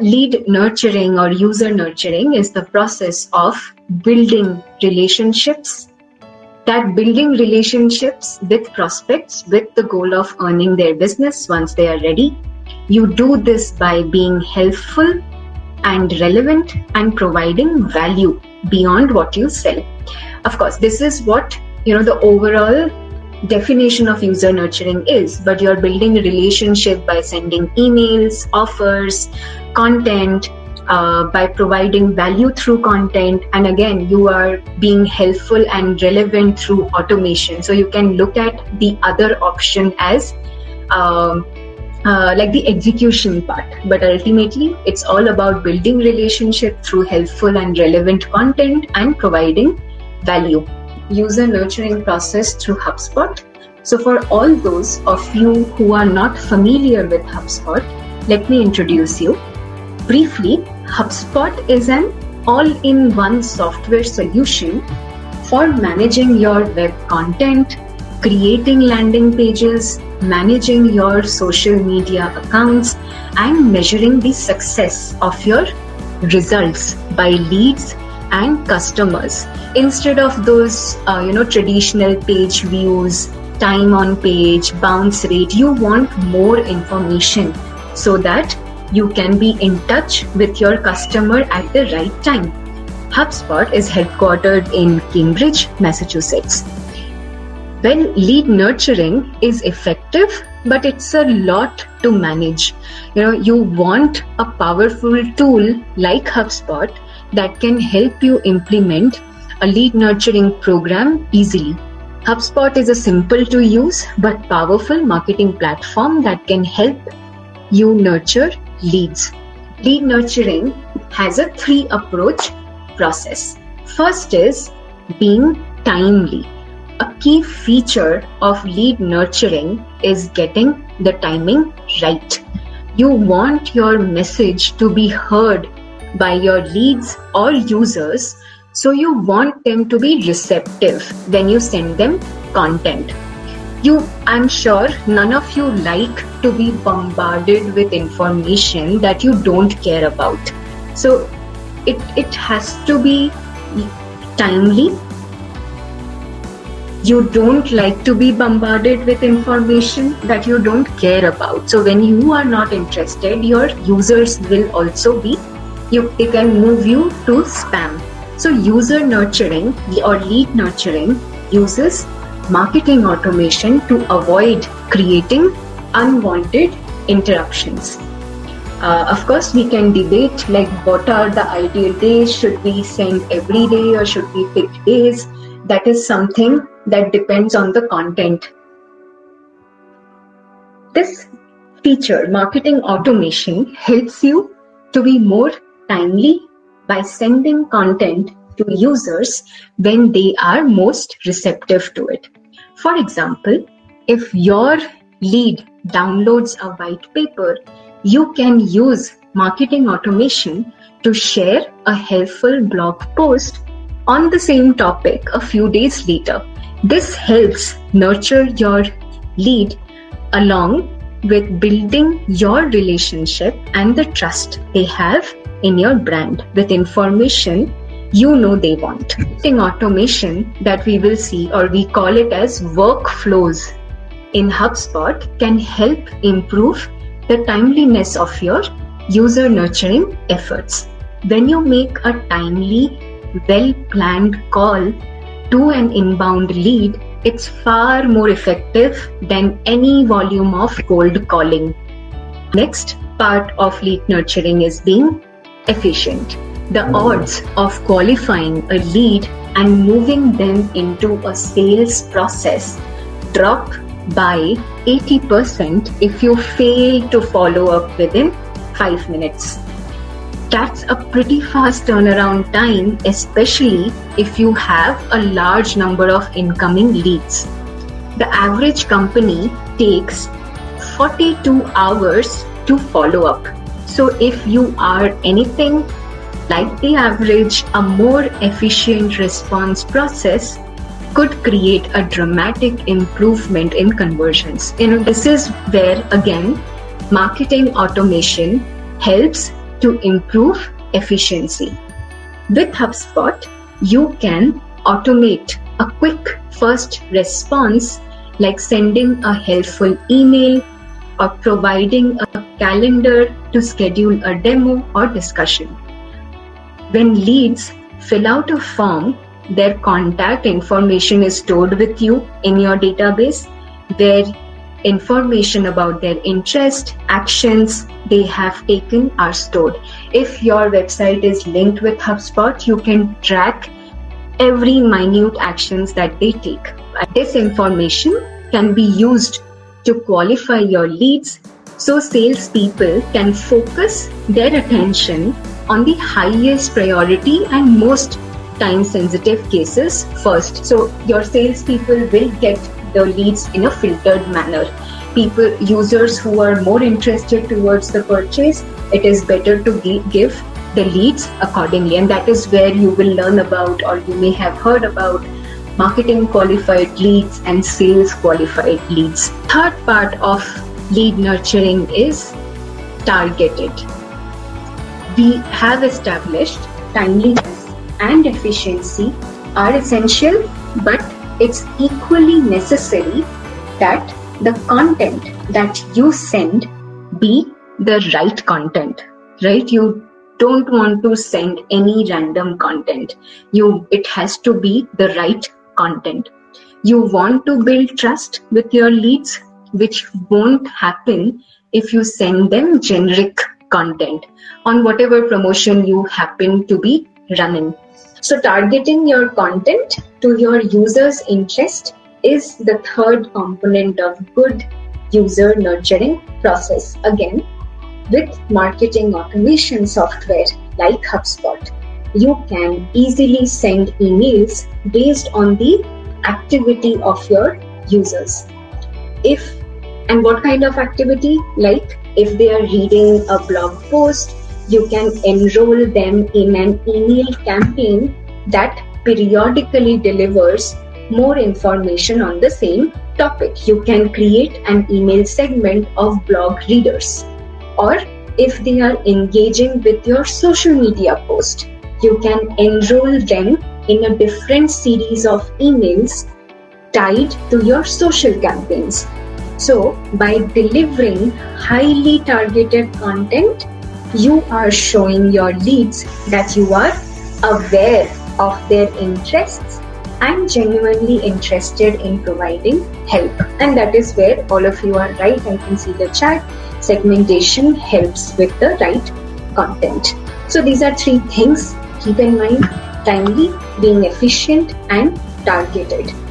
lead nurturing or user nurturing is the process of building relationships. That building relationships with prospects with the goal of earning their business once they are ready. You do this by being helpful and relevant and providing value beyond what you sell. Of course this is what you know the overall definition of user nurturing is, but you're building a relationship by sending emails, offers, content, uh, by providing value through content. And again, you are being helpful and relevant through automation. So you can look at the other option as um, uh, like the execution part. But ultimately, it's all about building relationship through helpful and relevant content and providing value user nurturing process through HubSpot. So, for all those of you who are not familiar with HubSpot, let me introduce you. Briefly, HubSpot is an all in one software solution for managing your web content, creating landing pages, managing your social media accounts, and measuring the success of your results by leads and customers instead of those uh, you know traditional page views time on page bounce rate you want more information so that you can be in touch with your customer at the right time. Hubspot is headquartered in cambridge massachusetts. When lead nurturing is effective but it's a lot to manage. You know you want a powerful tool like hubspot that can help you implement a lead nurturing program easily. HubSpot is a simple to use but powerful marketing platform that can help you nurture leads. Lead nurturing has a three approach process. First is being timely. A key feature of lead nurturing is getting the timing right. You want your message to be heard by your leads or users so you want them to be receptive when you send them content. You, I'm sure none of you like to be bombarded with information that you don't care about. So it, it has to be timely. You don't like to be bombarded with information that you don't care about. So when you are not interested, your users will also be you, can move you to spam so, user nurturing or lead nurturing uses marketing automation to avoid creating unwanted interruptions. Uh, of course, we can debate like what are the ideal days, should we send every day or should we pick days? That is something that depends on the content. This feature, marketing automation, helps you to be more timely by sending content to users when they are most receptive to it. For example, if your lead downloads a white paper, you can use marketing automation to share a helpful blog post on the same topic a few days later. This helps nurture your lead along with building your relationship and the trust they have in your brand with information you know they want. In automation that we will see, or we call it as workflows in HubSpot, can help improve the timeliness of your user nurturing efforts. When you make a timely, well planned call to an inbound lead, it's far more effective than any volume of cold calling. Next part of lead nurturing is being efficient. The odds of qualifying a lead and moving them into a sales process drop by 80% if you fail to follow up within 5 minutes. That's a pretty fast turnaround time, especially if you have a large number of incoming leads. The average company takes 42 hours to follow up so, if you are anything like the average, a more efficient response process could create a dramatic improvement in conversions. You know, this is where again marketing automation helps to improve efficiency. With HubSpot, you can automate a quick first response like sending a helpful email or providing a calendar to schedule a demo or discussion. When leads fill out a form, their contact information is stored with you in your database where information about their interest, actions they have taken are stored. If your website is linked with HubSpot, you can track every minute actions that they take. This information can be used to qualify your leads so salespeople can focus their attention on the highest priority and most time sensitive cases first. So your salespeople will get the leads in a filtered manner. People, users who are more interested towards the purchase, it is better to give the leads accordingly. And that is where you will learn about, or you may have heard about, marketing qualified leads and sales qualified leads. Third part of lead nurturing is targeted. We have established timeliness and efficiency are essential, but it's equally necessary that the content that you send be the right content, right? You don't want to send any random content. You, it has to be the right content. You want to build trust with your leads, which won't happen if you send them generic content on whatever promotion you happen to be running. So targeting your content to your user's interest is the third component of good user nurturing process. Again, with marketing automation software like HubSpot, you can easily send emails based on the activity of your users. If and what kind of activity? Like if they are reading a blog post, you can enroll them in an email campaign that periodically delivers more information on the same topic. You can create an email segment of blog readers. Or if they are engaging with your social media post, you can enroll them in a different series of emails tied to your social campaigns. So, by delivering highly targeted content, you are showing your leads that you are aware of their interests and genuinely interested in providing help. And that is where all of you are right. I can see the chat. Segmentation helps with the right content. So these are three things. Keep in mind timely, being efficient, and targeted.